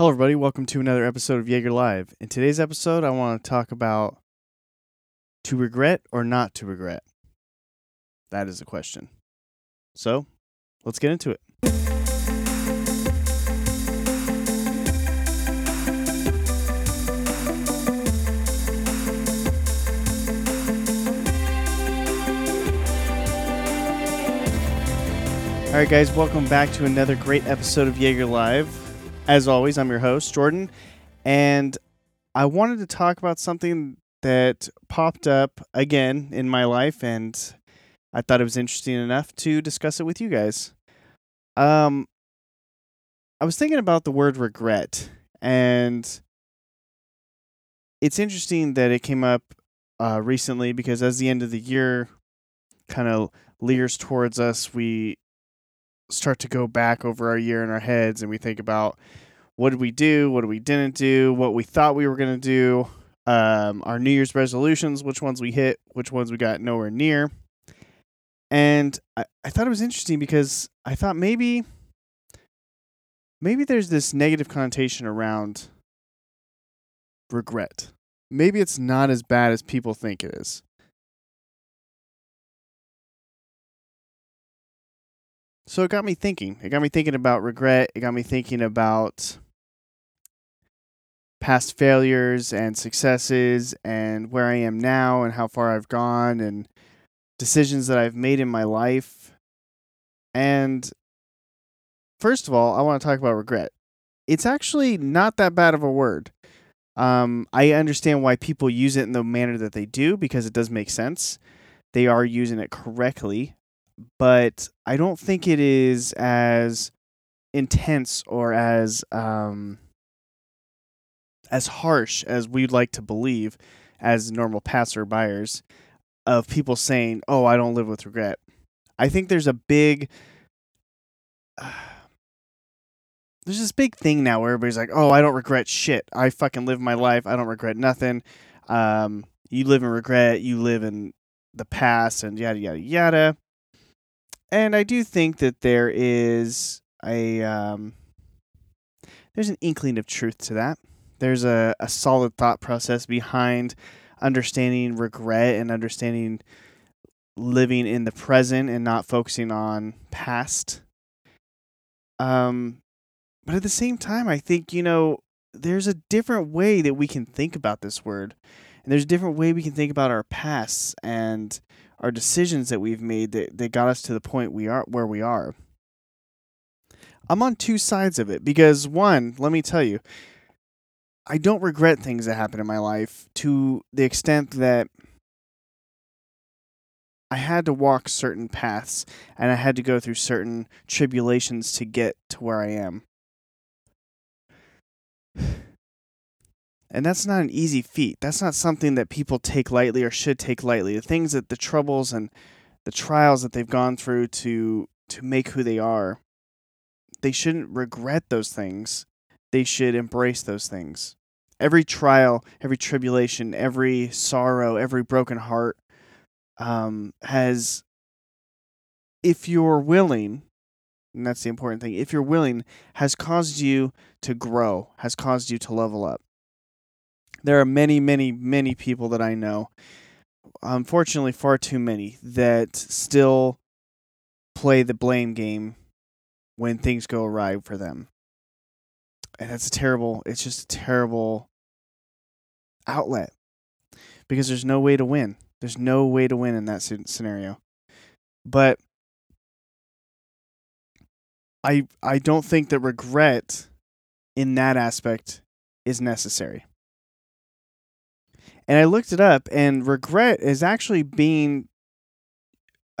Hello, everybody. Welcome to another episode of Jaeger Live. In today's episode, I want to talk about to regret or not to regret. That is the question. So, let's get into it. All right, guys, welcome back to another great episode of Jaeger Live. As always, I'm your host, Jordan, and I wanted to talk about something that popped up again in my life, and I thought it was interesting enough to discuss it with you guys. Um, I was thinking about the word regret, and it's interesting that it came up uh, recently because as the end of the year kind of leers towards us, we start to go back over our year in our heads and we think about what did we do, what did we didn't do, what we thought we were going to do, um, our New Year's resolutions, which ones we hit, which ones we got nowhere near. And I, I thought it was interesting because I thought maybe maybe there's this negative connotation around regret. Maybe it's not as bad as people think it is. So it got me thinking. It got me thinking about regret. It got me thinking about past failures and successes and where I am now and how far I've gone and decisions that I've made in my life. And first of all, I want to talk about regret. It's actually not that bad of a word. Um, I understand why people use it in the manner that they do because it does make sense. They are using it correctly but I don't think it is as intense or as um, as harsh as we'd like to believe as normal passer buyers of people saying, "Oh, I don't live with regret." I think there's a big there's this big thing now where everybody's like, "Oh, I don't regret shit. I fucking live my life. I don't regret nothing." Um, you live in regret. You live in the past, and yada yada yada and I do think that there is a um, there's an inkling of truth to that. There's a, a solid thought process behind understanding regret and understanding living in the present and not focusing on past. Um, but at the same time, I think you know there's a different way that we can think about this word, and there's a different way we can think about our past and our decisions that we've made that, that got us to the point we are where we are. I'm on two sides of it because one, let me tell you, I don't regret things that happened in my life to the extent that I had to walk certain paths and I had to go through certain tribulations to get to where I am. And that's not an easy feat. That's not something that people take lightly or should take lightly. The things that the troubles and the trials that they've gone through to to make who they are, they shouldn't regret those things. They should embrace those things. Every trial, every tribulation, every sorrow, every broken heart um, has, if you're willing, and that's the important thing, if you're willing, has caused you to grow, has caused you to level up. There are many, many, many people that I know, unfortunately, far too many, that still play the blame game when things go awry for them. And that's a terrible, it's just a terrible outlet because there's no way to win. There's no way to win in that scenario. But I I don't think that regret in that aspect is necessary. And I looked it up, and regret is actually being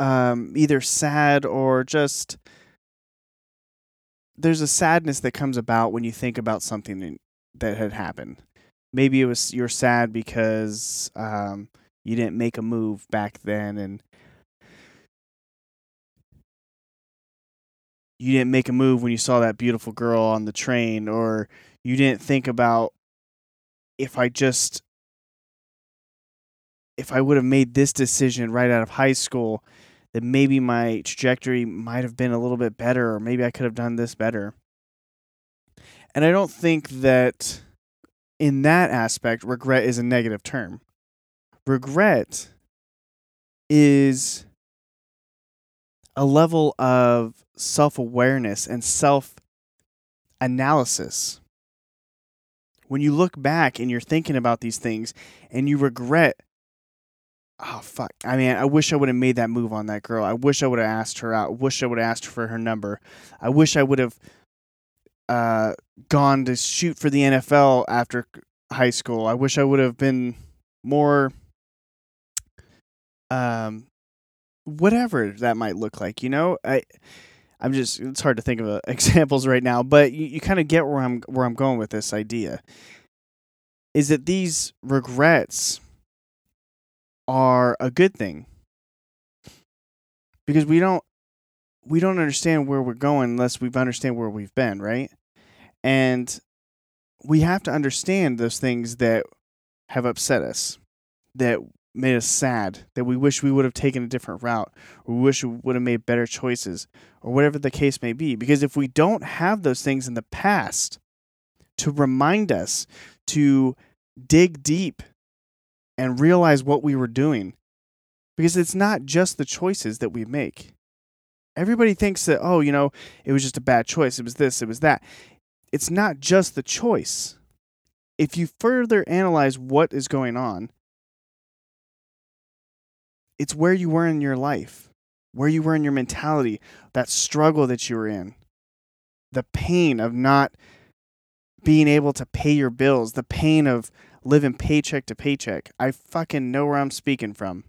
um, either sad or just there's a sadness that comes about when you think about something that had happened. Maybe it was you're sad because um, you didn't make a move back then, and you didn't make a move when you saw that beautiful girl on the train, or you didn't think about if I just if I would have made this decision right out of high school, then maybe my trajectory might have been a little bit better, or maybe I could have done this better. And I don't think that in that aspect, regret is a negative term. Regret is a level of self awareness and self analysis. When you look back and you're thinking about these things and you regret, oh, fuck. I mean, I wish I would have made that move on that girl. I wish I would have asked her out. I wish I would have asked for her number. I wish I would have uh, gone to shoot for the NFL after high school. I wish I would have been more um whatever that might look like, you know? I I'm just it's hard to think of uh, examples right now, but you, you kind of get where I'm where I'm going with this idea. Is that these regrets are a good thing. Because we don't we don't understand where we're going unless we understand where we've been, right? And we have to understand those things that have upset us, that made us sad, that we wish we would have taken a different route, or we wish we would have made better choices, or whatever the case may be. Because if we don't have those things in the past to remind us to dig deep and realize what we were doing, because it's not just the choices that we make. Everybody thinks that, oh, you know, it was just a bad choice. It was this, it was that it's not just the choice. If you further analyze what is going on, it's where you were in your life, where you were in your mentality, that struggle that you were in, the pain of not being able to pay your bills, the pain of living paycheck to paycheck. I fucking know where I'm speaking from.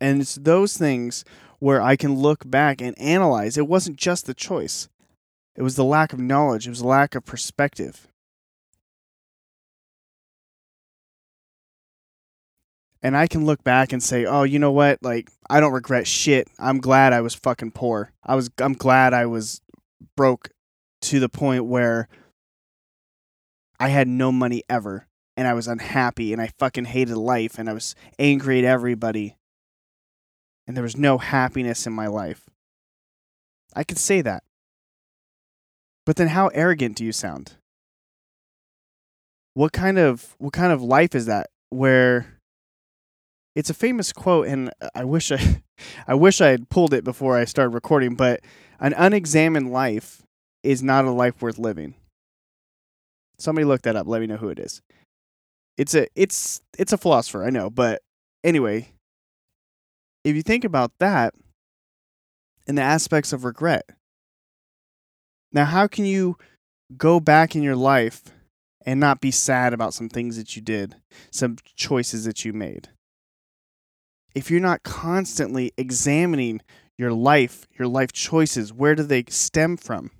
And it's those things where I can look back and analyze. It wasn't just the choice. It was the lack of knowledge, it was the lack of perspective. And I can look back and say, "Oh, you know what? Like I don't regret shit. I'm glad I was fucking poor. I was I'm glad I was broke to the point where I had no money ever and I was unhappy and I fucking hated life and I was angry at everybody. And there was no happiness in my life. I could say that. But then how arrogant do you sound? What kind of what kind of life is that where it's a famous quote and I wish I I wish I had pulled it before I started recording, but an unexamined life is not a life worth living. Somebody look that up, let me know who it is. It's a it's it's a philosopher, I know, but anyway, if you think about that in the aspects of regret, now, how can you go back in your life and not be sad about some things that you did, some choices that you made? If you're not constantly examining your life, your life choices, where do they stem from?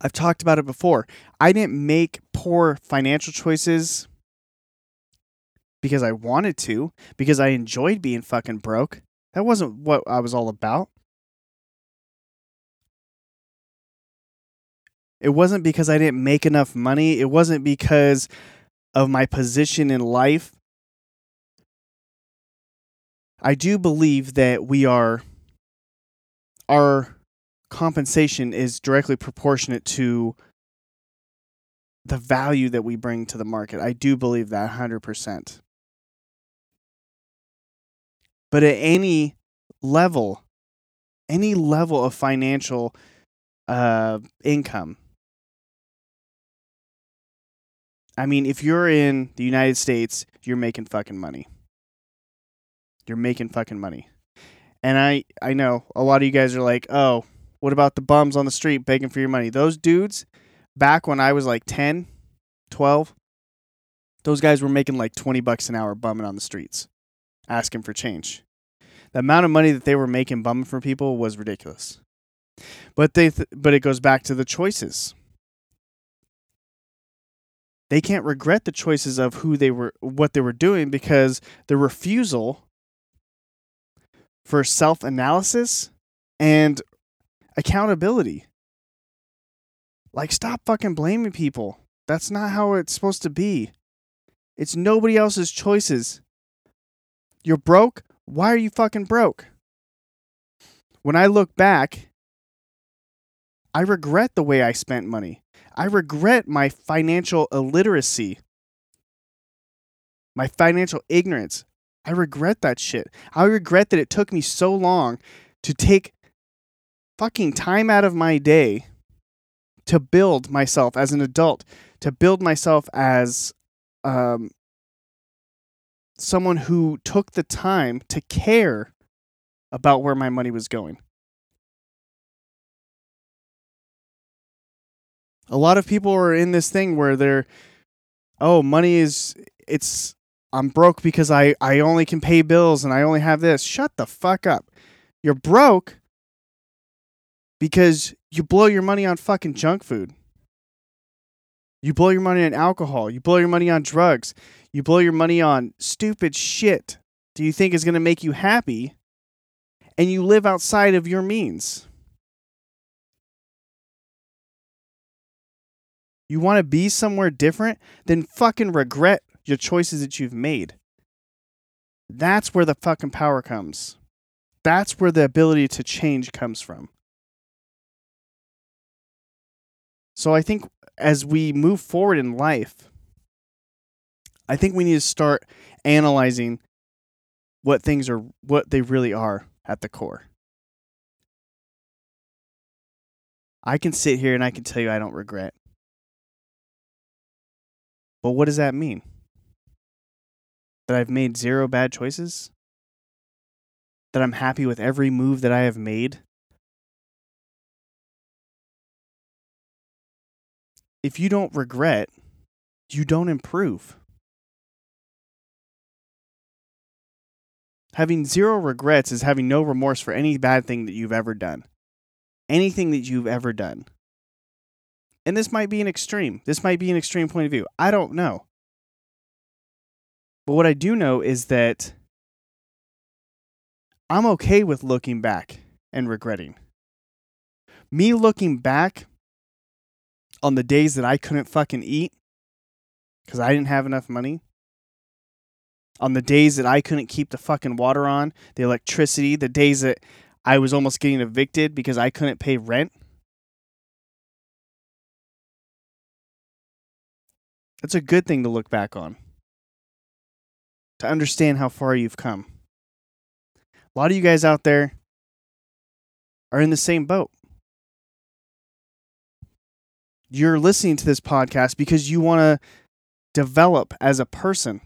I've talked about it before. I didn't make poor financial choices because I wanted to, because I enjoyed being fucking broke. That wasn't what I was all about. It wasn't because I didn't make enough money. It wasn't because of my position in life. I do believe that we are, our compensation is directly proportionate to the value that we bring to the market. I do believe that 100%. But at any level, any level of financial uh, income, I mean, if you're in the United States, you're making fucking money. You're making fucking money. And I, I know a lot of you guys are like, oh, what about the bums on the street begging for your money? Those dudes, back when I was like 10, 12, those guys were making like 20 bucks an hour bumming on the streets asking for change. The amount of money that they were making bumming for people was ridiculous. But they th- but it goes back to the choices. They can't regret the choices of who they were what they were doing because the refusal for self-analysis and accountability. Like stop fucking blaming people. That's not how it's supposed to be. It's nobody else's choices. You're broke? Why are you fucking broke? When I look back, I regret the way I spent money. I regret my financial illiteracy, my financial ignorance. I regret that shit. I regret that it took me so long to take fucking time out of my day to build myself as an adult, to build myself as um, someone who took the time to care about where my money was going. A lot of people are in this thing where they're, oh, money is, it's, I'm broke because I, I only can pay bills and I only have this. Shut the fuck up. You're broke because you blow your money on fucking junk food. You blow your money on alcohol. You blow your money on drugs. You blow your money on stupid shit do you think is going to make you happy and you live outside of your means. You want to be somewhere different? Then fucking regret your choices that you've made. That's where the fucking power comes. That's where the ability to change comes from. So I think as we move forward in life, I think we need to start analyzing what things are what they really are at the core. I can sit here and I can tell you I don't regret. But what does that mean? That I've made zero bad choices? That I'm happy with every move that I have made? If you don't regret, you don't improve. Having zero regrets is having no remorse for any bad thing that you've ever done. Anything that you've ever done. And this might be an extreme. This might be an extreme point of view. I don't know. But what I do know is that I'm okay with looking back and regretting. Me looking back on the days that I couldn't fucking eat because I didn't have enough money, on the days that I couldn't keep the fucking water on, the electricity, the days that I was almost getting evicted because I couldn't pay rent. That's a good thing to look back on. To understand how far you've come. A lot of you guys out there are in the same boat. You're listening to this podcast because you want to develop as a person.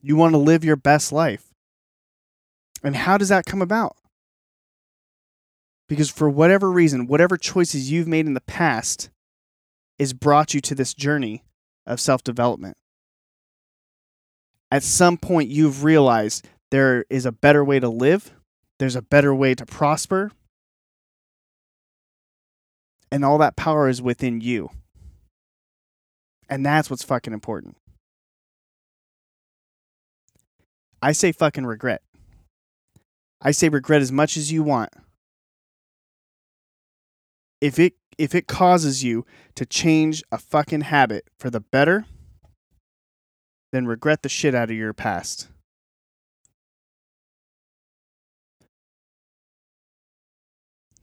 You want to live your best life. And how does that come about? Because for whatever reason, whatever choices you've made in the past is brought you to this journey of self development. At some point, you've realized there is a better way to live, there's a better way to prosper, and all that power is within you. And that's what's fucking important. I say fucking regret. I say regret as much as you want. If it if it causes you to change a fucking habit for the better, then regret the shit out of your past.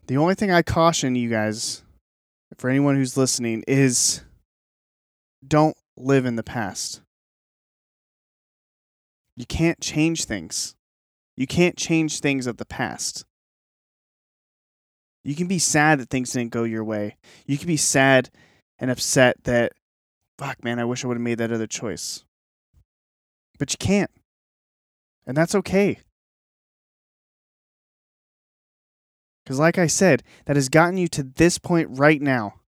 The only thing I caution you guys, for anyone who's listening, is don't live in the past. You can't change things. You can't change things of the past. You can be sad that things didn't go your way. You can be sad and upset that, fuck, man, I wish I would have made that other choice. But you can't. And that's okay. Because, like I said, that has gotten you to this point right now.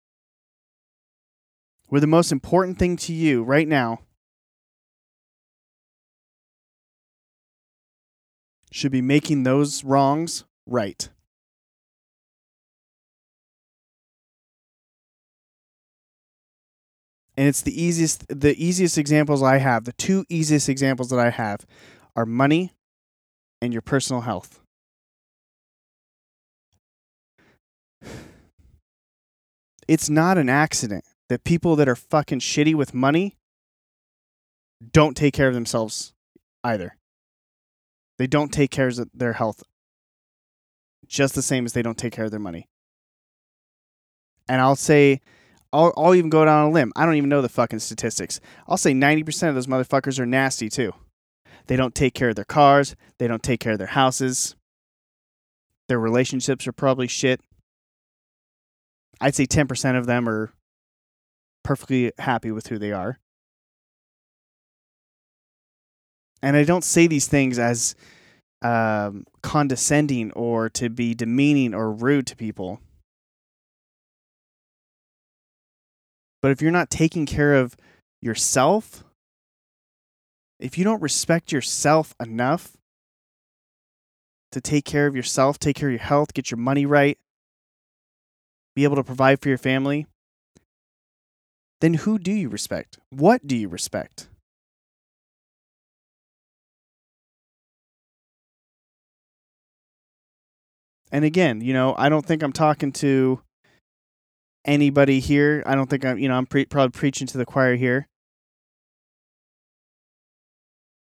Where the most important thing to you right now should be making those wrongs right. And it's the easiest the easiest examples I have, the two easiest examples that I have are money and your personal health. It's not an accident that people that are fucking shitty with money don't take care of themselves either. They don't take care of their health just the same as they don't take care of their money. And I'll say, I'll, I'll even go down a limb. I don't even know the fucking statistics. I'll say 90% of those motherfuckers are nasty too. They don't take care of their cars, they don't take care of their houses. Their relationships are probably shit. I'd say 10% of them are perfectly happy with who they are. And I don't say these things as um, condescending or to be demeaning or rude to people. But if you're not taking care of yourself, if you don't respect yourself enough to take care of yourself, take care of your health, get your money right, be able to provide for your family, then who do you respect? What do you respect? And again, you know, I don't think I'm talking to anybody here. I don't think I'm, you know, I'm pre- probably preaching to the choir here.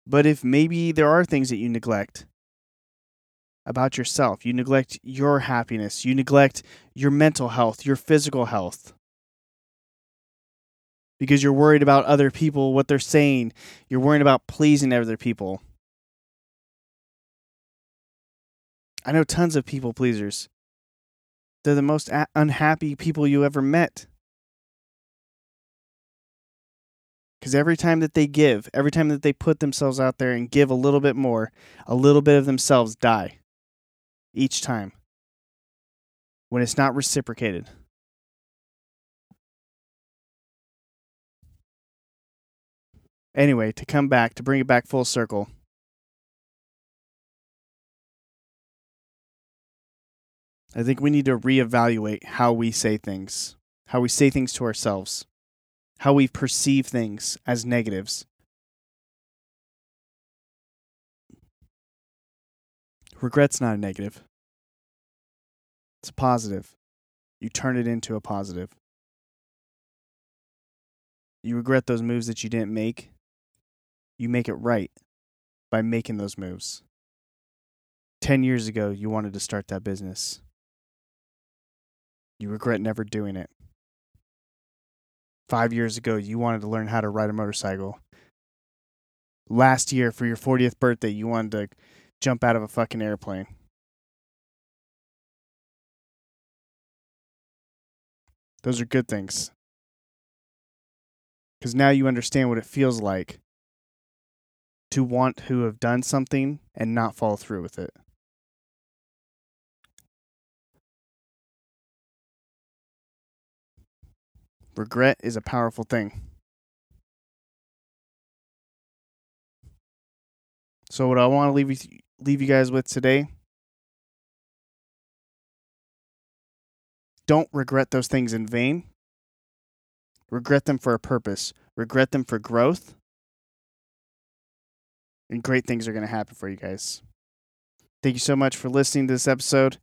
But if maybe there are things that you neglect about yourself, you neglect your happiness, you neglect your mental health, your physical health, because you're worried about other people, what they're saying, you're worried about pleasing other people. I know tons of people pleasers. They're the most a- unhappy people you ever met. Because every time that they give, every time that they put themselves out there and give a little bit more, a little bit of themselves die. Each time. When it's not reciprocated. Anyway, to come back, to bring it back full circle. I think we need to reevaluate how we say things, how we say things to ourselves, how we perceive things as negatives. Regret's not a negative, it's a positive. You turn it into a positive. You regret those moves that you didn't make, you make it right by making those moves. 10 years ago, you wanted to start that business. You regret never doing it. Five years ago, you wanted to learn how to ride a motorcycle. Last year, for your 40th birthday, you wanted to jump out of a fucking airplane. Those are good things. Because now you understand what it feels like to want to have done something and not follow through with it. Regret is a powerful thing. So what I want to leave you leave you guys with today don't regret those things in vain. Regret them for a purpose. Regret them for growth. And great things are going to happen for you guys. Thank you so much for listening to this episode.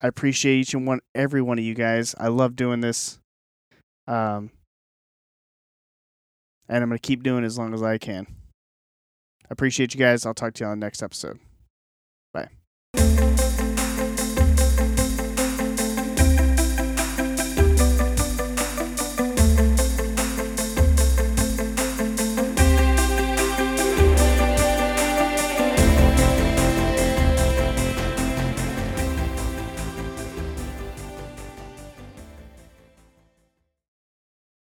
I appreciate each and one every one of you guys. I love doing this. Um, and I'm going to keep doing as long as I can. I appreciate you guys. I'll talk to you on the next episode. Bye.